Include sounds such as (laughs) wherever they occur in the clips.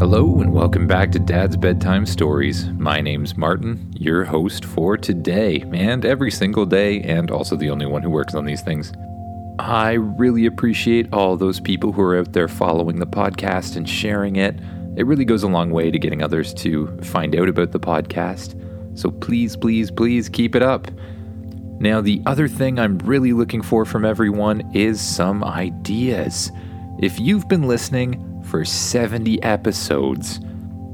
Hello, and welcome back to Dad's Bedtime Stories. My name's Martin, your host for today, and every single day, and also the only one who works on these things. I really appreciate all those people who are out there following the podcast and sharing it. It really goes a long way to getting others to find out about the podcast. So please, please, please keep it up. Now, the other thing I'm really looking for from everyone is some ideas. If you've been listening for 70 episodes,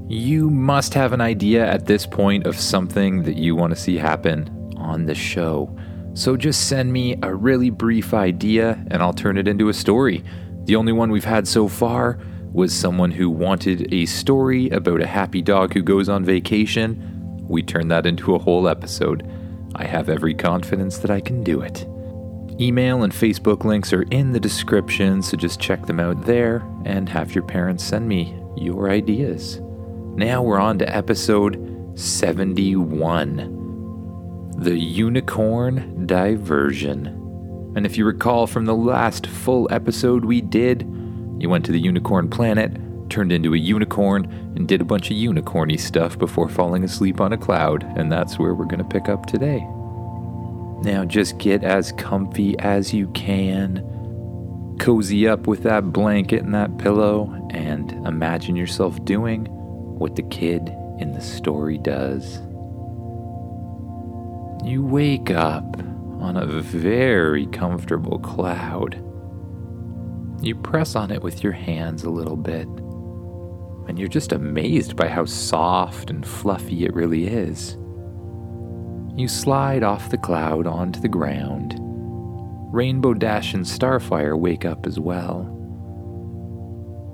you must have an idea at this point of something that you want to see happen on the show. So just send me a really brief idea and I'll turn it into a story. The only one we've had so far was someone who wanted a story about a happy dog who goes on vacation. We turned that into a whole episode. I have every confidence that I can do it. Email and Facebook links are in the description, so just check them out there and have your parents send me your ideas. Now we're on to episode 71 The Unicorn Diversion. And if you recall from the last full episode we did, you went to the unicorn planet, turned into a unicorn, and did a bunch of unicorny stuff before falling asleep on a cloud, and that's where we're going to pick up today. Now just get as comfy as you can, cozy up with that blanket and that pillow, and imagine yourself doing what the kid in the story does. You wake up on a very comfortable cloud. You press on it with your hands a little bit, and you're just amazed by how soft and fluffy it really is. You slide off the cloud onto the ground. Rainbow Dash and Starfire wake up as well.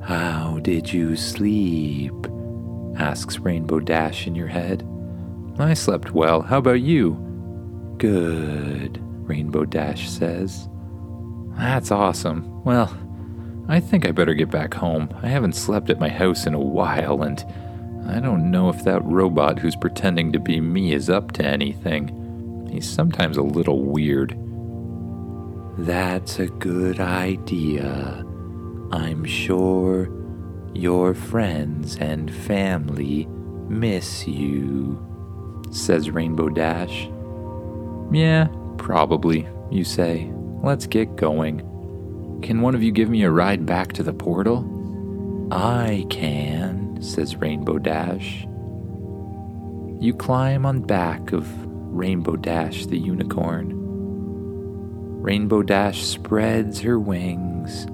How did you sleep? asks Rainbow Dash in your head. I slept well. How about you? Good, Rainbow Dash says. That's awesome. Well, I think I better get back home. I haven't slept at my house in a while, and I don't know if that robot who's pretending to be me is up to anything. He's sometimes a little weird. That's a good idea. I'm sure your friends and family miss you, says Rainbow Dash. Yeah, probably, you say. Let's get going. Can one of you give me a ride back to the portal? I can says Rainbow Dash. You climb on back of Rainbow Dash the unicorn. Rainbow Dash spreads her wings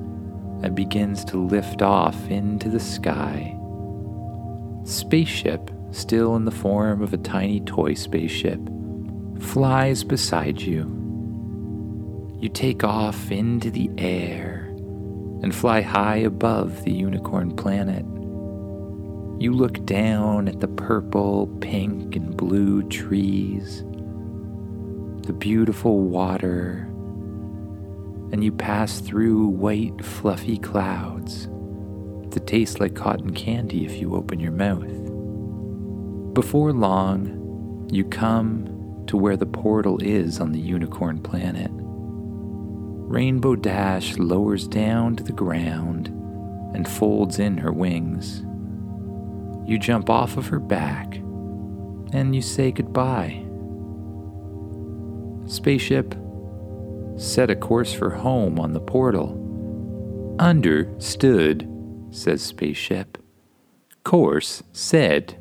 and begins to lift off into the sky. Spaceship, still in the form of a tiny toy spaceship, flies beside you. You take off into the air and fly high above the unicorn planet. You look down at the purple, pink, and blue trees, the beautiful water, and you pass through white, fluffy clouds that taste like cotton candy if you open your mouth. Before long, you come to where the portal is on the unicorn planet. Rainbow Dash lowers down to the ground and folds in her wings. You jump off of her back and you say goodbye. Spaceship, set a course for home on the portal. Understood, says Spaceship. Course set.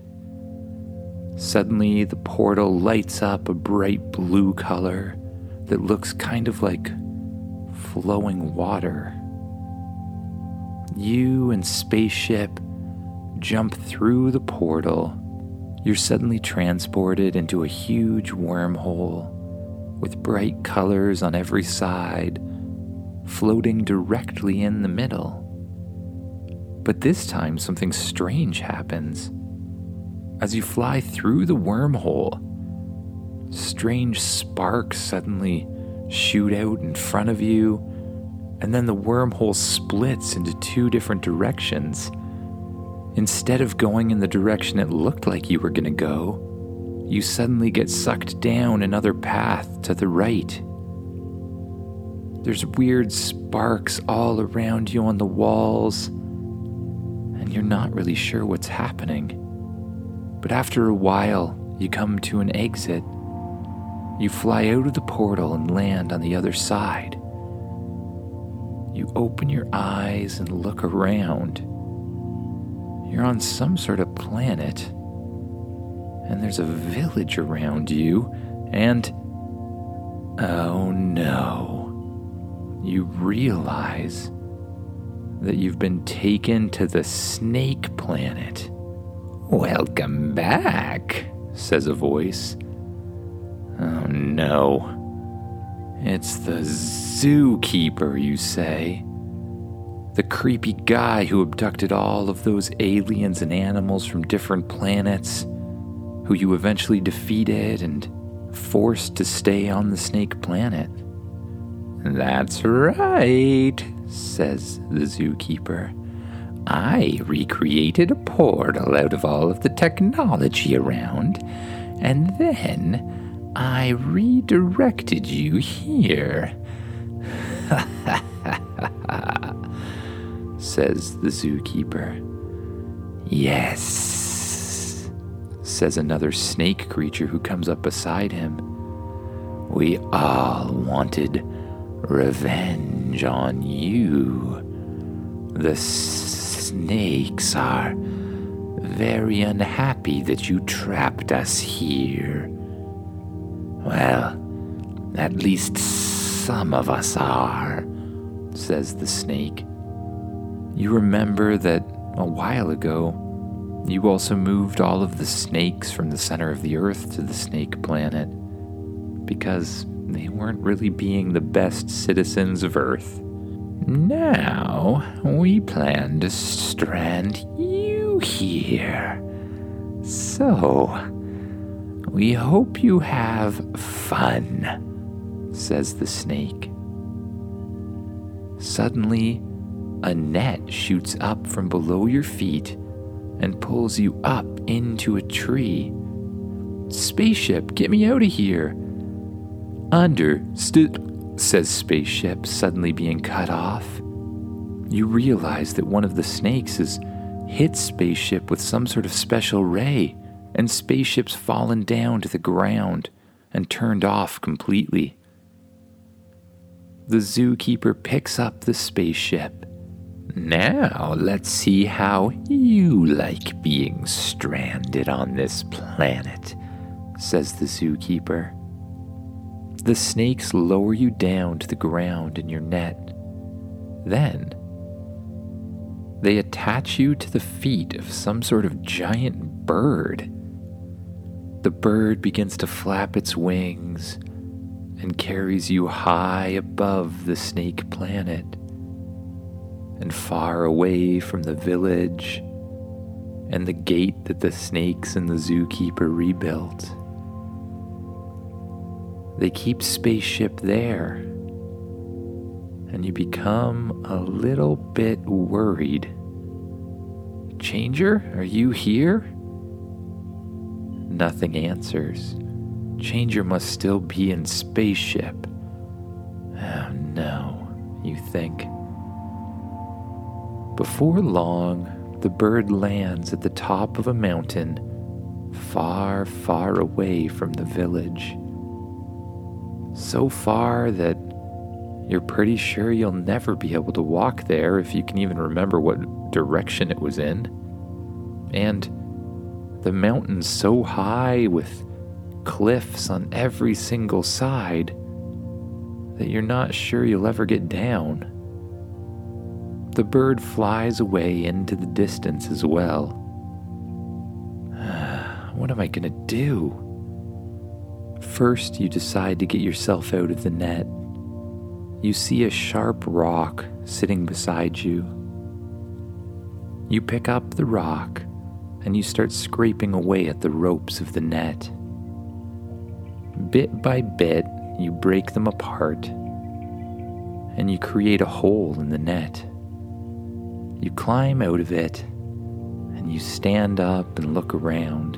Suddenly, the portal lights up a bright blue color that looks kind of like flowing water. You and Spaceship jump through the portal, you're suddenly transported into a huge wormhole with bright colors on every side, floating directly in the middle. But this time, something strange happens. As you fly through the wormhole, strange sparks suddenly shoot out in front of you, and then the wormhole splits into two different directions Instead of going in the direction it looked like you were going to go, you suddenly get sucked down another path to the right. There's weird sparks all around you on the walls, and you're not really sure what's happening. But after a while, you come to an exit. You fly out of the portal and land on the other side. You open your eyes and look around. You're on some sort of planet, and there's a village around you, and. Oh no. You realize that you've been taken to the snake planet. Welcome back, says a voice. Oh no. It's the zookeeper, you say. The creepy guy who abducted all of those aliens and animals from different planets, who you eventually defeated and forced to stay on the snake planet. That's right, says the zookeeper. I recreated a portal out of all of the technology around, and then I redirected you here. (laughs) says the zookeeper. Yes, says another snake creature who comes up beside him. We all wanted revenge on you. The snakes are very unhappy that you trapped us here. Well, at least some of us are, says the snake. You remember that a while ago, you also moved all of the snakes from the center of the earth to the snake planet because they weren't really being the best citizens of Earth. Now, we plan to strand you here. So, we hope you have fun, says the snake. Suddenly, a net shoots up from below your feet and pulls you up into a tree. Spaceship, get me out of here! Understood, says Spaceship, suddenly being cut off. You realize that one of the snakes has hit Spaceship with some sort of special ray, and Spaceship's fallen down to the ground and turned off completely. The zookeeper picks up the spaceship. Now let's see how you like being stranded on this planet, says the zookeeper. The snakes lower you down to the ground in your net. Then, they attach you to the feet of some sort of giant bird. The bird begins to flap its wings and carries you high above the snake planet and far away from the village and the gate that the snakes and the zookeeper rebuilt. They keep spaceship there. And you become a little bit worried. Changer, are you here? Nothing answers. Changer must still be in spaceship. Oh no, you think. Before long, the bird lands at the top of a mountain, far, far away from the village so far that you're pretty sure you'll never be able to walk there if you can even remember what direction it was in. And the mountain's so high with cliffs on every single side that you're not sure you'll ever get down. The bird flies away into the distance as well. (sighs) what am I going to do? First, you decide to get yourself out of the net. You see a sharp rock sitting beside you. You pick up the rock and you start scraping away at the ropes of the net. Bit by bit, you break them apart and you create a hole in the net. You climb out of it and you stand up and look around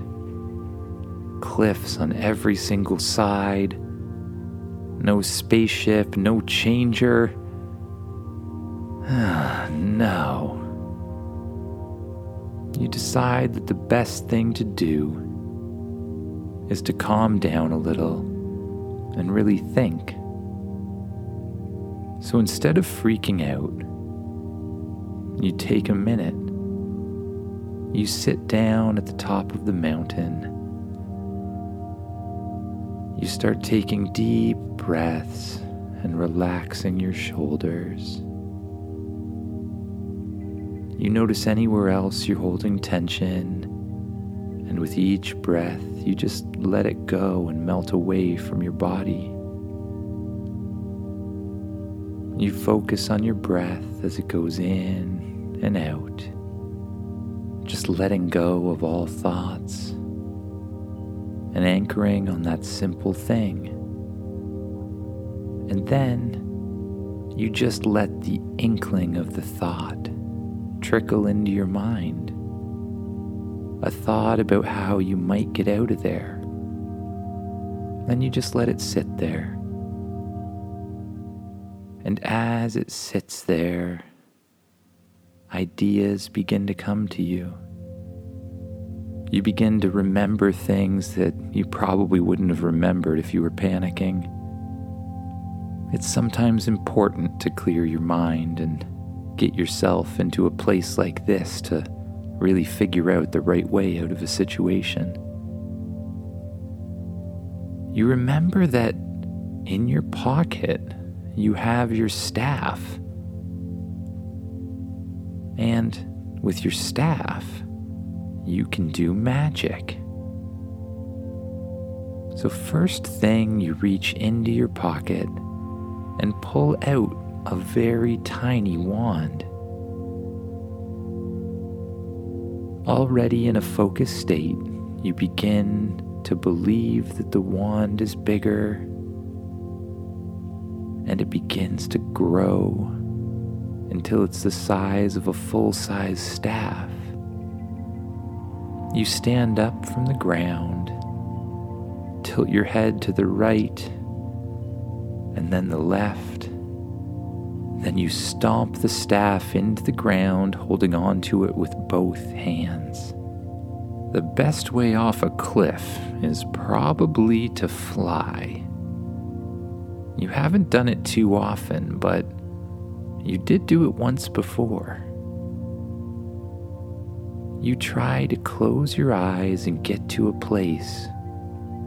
cliffs on every single side. No spaceship, no changer. Ah, (sighs) no. You decide that the best thing to do is to calm down a little and really think. So instead of freaking out, you take a minute. You sit down at the top of the mountain. You start taking deep breaths and relaxing your shoulders. You notice anywhere else you're holding tension, and with each breath, you just let it go and melt away from your body. You focus on your breath as it goes in and out, just letting go of all thoughts and anchoring on that simple thing. And then you just let the inkling of the thought trickle into your mind. A thought about how you might get out of there. Then you just let it sit there. And as it sits there, ideas begin to come to you. You begin to remember things that you probably wouldn't have remembered if you were panicking. It's sometimes important to clear your mind and get yourself into a place like this to really figure out the right way out of a situation. You remember that in your pocket you have your staff. And with your staff, you can do magic. So, first thing, you reach into your pocket and pull out a very tiny wand. Already in a focused state, you begin to believe that the wand is bigger and it begins to grow until it's the size of a full size staff. You stand up from the ground, tilt your head to the right and then the left then you stomp the staff into the ground, holding on to it with both hands. The best way off a cliff is probably to fly. You haven't done it too often, but you did do it once before. You try to close your eyes and get to a place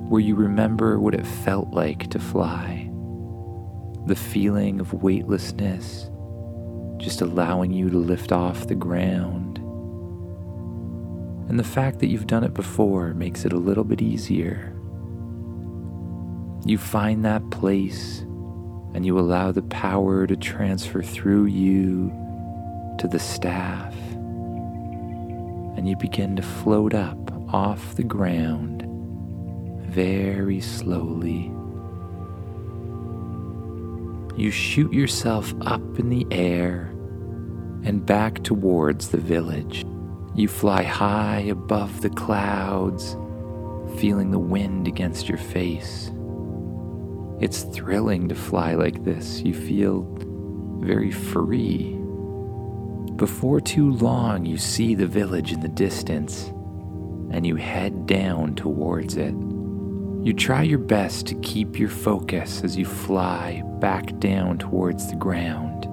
where you remember what it felt like to fly the feeling of weightlessness, just allowing you to lift off the ground. And the fact that you've done it before makes it a little bit easier. You find that place and you allow the power to transfer through you to the staff. And you begin to float up off the ground very slowly. You shoot yourself up in the air and back towards the village. You fly high above the clouds, feeling the wind against your face. It's thrilling to fly like this. You feel very free. Before too long, you see the village in the distance and you head down towards it. You try your best to keep your focus as you fly back down towards the ground.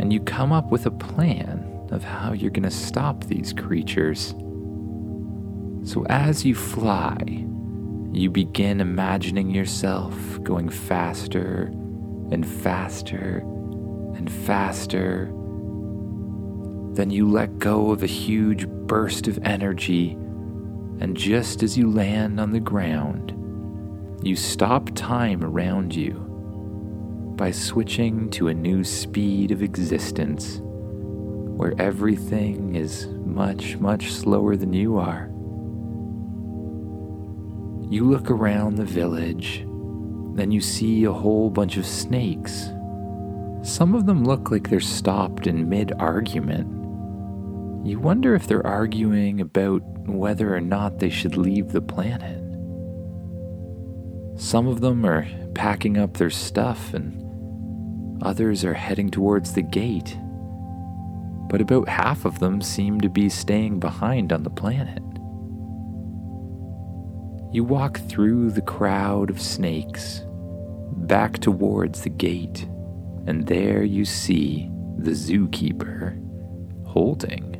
And you come up with a plan of how you're going to stop these creatures. So as you fly, you begin imagining yourself going faster and faster and faster. Then you let go of a huge burst of energy and just as you land on the ground, you stop time around you by switching to a new speed of existence where everything is much, much slower than you are. You look around the village, then you see a whole bunch of snakes. Some of them look like they're stopped in mid argument. You wonder if they're arguing about whether or not they should leave the planet. Some of them are packing up their stuff, and others are heading towards the gate. but about half of them seem to be staying behind on the planet. You walk through the crowd of snakes, back towards the gate, and there you see the zookeeper holding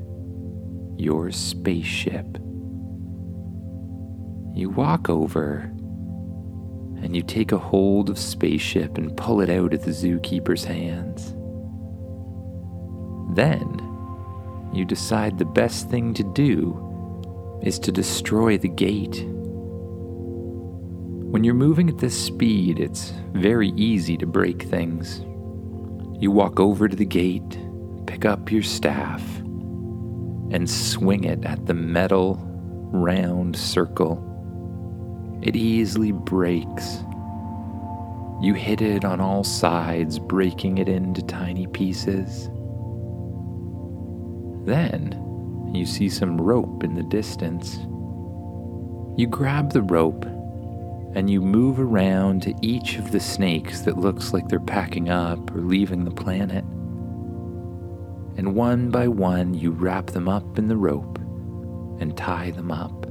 your spaceship. You walk over and you take a hold of spaceship and pull it out of the zookeeper's hands. Then you decide the best thing to do is to destroy the gate. When you're moving at this speed, it's very easy to break things. You walk over to the gate, pick up your staff, and swing it at the metal round circle. It easily breaks. You hit it on all sides, breaking it into tiny pieces. Then you see some rope in the distance. You grab the rope and you move around to each of the snakes that looks like they're packing up or leaving the planet. And one by one, you wrap them up in the rope and tie them up.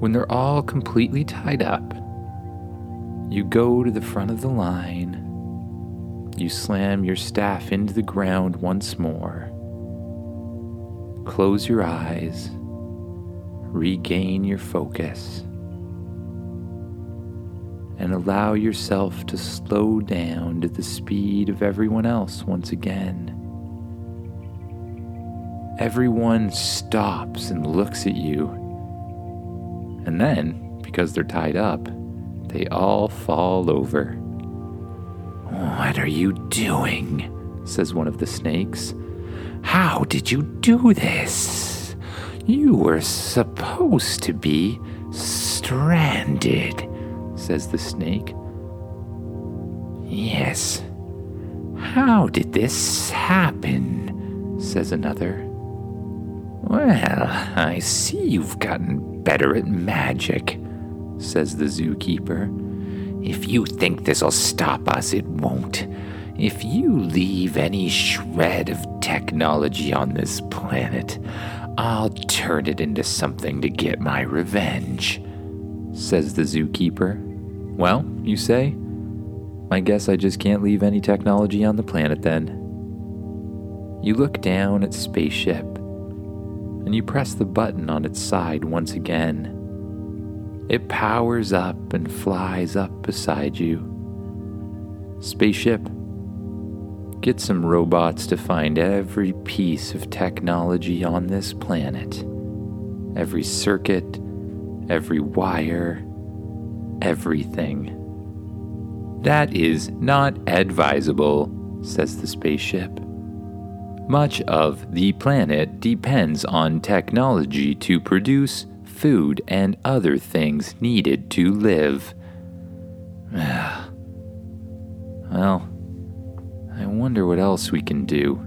When they're all completely tied up, you go to the front of the line you slam your staff into the ground once more. Close your eyes. Regain your focus. And allow yourself to slow down to the speed of everyone else once again. Everyone stops and looks at you. And then, because they're tied up, they all fall over. What are you doing? says one of the snakes. How did you do this? You were supposed to be stranded, says the snake. Yes. How did this happen? says another. Well, I see you've gotten better at magic, says the zookeeper. If you think this'll stop us, it won't. If you leave any shred of technology on this planet, I'll turn it into something to get my revenge, says the zookeeper. Well, you say? I guess I just can't leave any technology on the planet then. You look down at Spaceship, and you press the button on its side once again. It powers up and flies up beside you. Spaceship, get some robots to find every piece of technology on this planet. Every circuit, every wire, everything. That is not advisable, says the spaceship. Much of the planet depends on technology to produce food and other things needed to live. (sighs) well, I wonder what else we can do.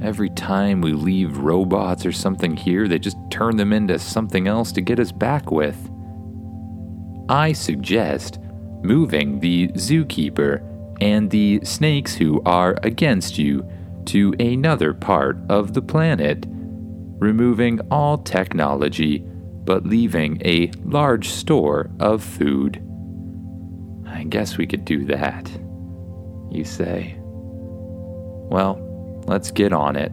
Every time we leave robots or something here, they just turn them into something else to get us back with. I suggest moving the zookeeper and the snakes who are against you to another part of the planet, removing all technology but leaving a large store of food. I guess we could do that, you say. Well, let's get on it.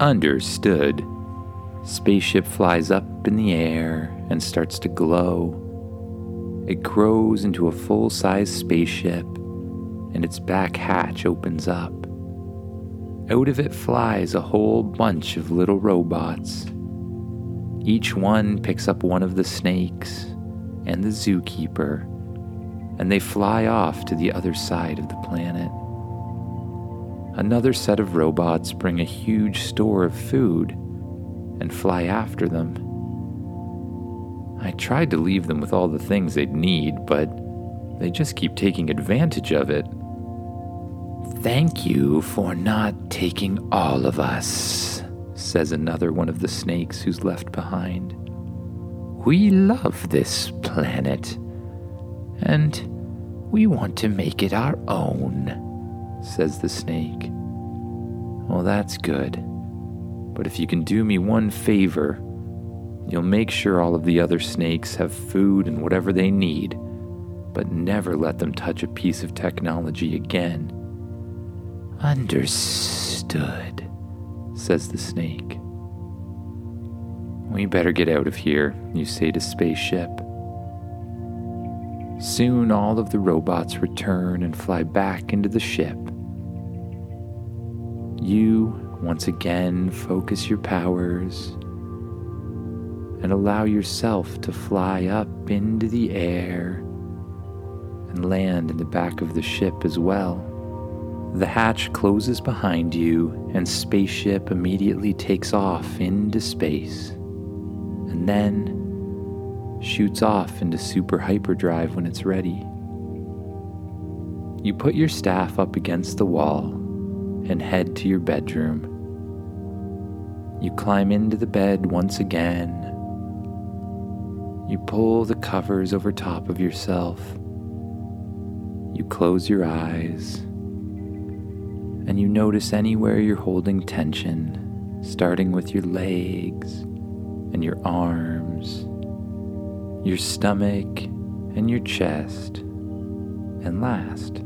Understood. Spaceship flies up in the air and starts to glow. It grows into a full size spaceship, and its back hatch opens up. Out of it flies a whole bunch of little robots. Each one picks up one of the snakes and the zookeeper, and they fly off to the other side of the planet. Another set of robots bring a huge store of food and fly after them. I tried to leave them with all the things they'd need, but they just keep taking advantage of it. Thank you for not taking all of us, says another one of the snakes who's left behind. We love this planet, and we want to make it our own. Says the snake. Well, that's good. But if you can do me one favor, you'll make sure all of the other snakes have food and whatever they need, but never let them touch a piece of technology again. Understood, says the snake. We better get out of here, you say to Spaceship. Soon all of the robots return and fly back into the ship. You once again focus your powers and allow yourself to fly up into the air and land in the back of the ship as well. The hatch closes behind you, and spaceship immediately takes off into space, and then shoots off into super hyperdrive when it's ready. You put your staff up against the wall and head to your bedroom. You climb into the bed once again. You pull the covers over top of yourself. You close your eyes. And you notice anywhere you're holding tension, starting with your legs and your arms your stomach and your chest, and last,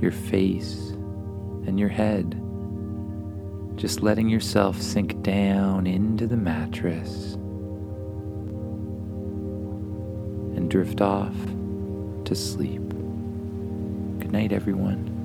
your face and your head. Just letting yourself sink down into the mattress and drift off to sleep. Good night, everyone.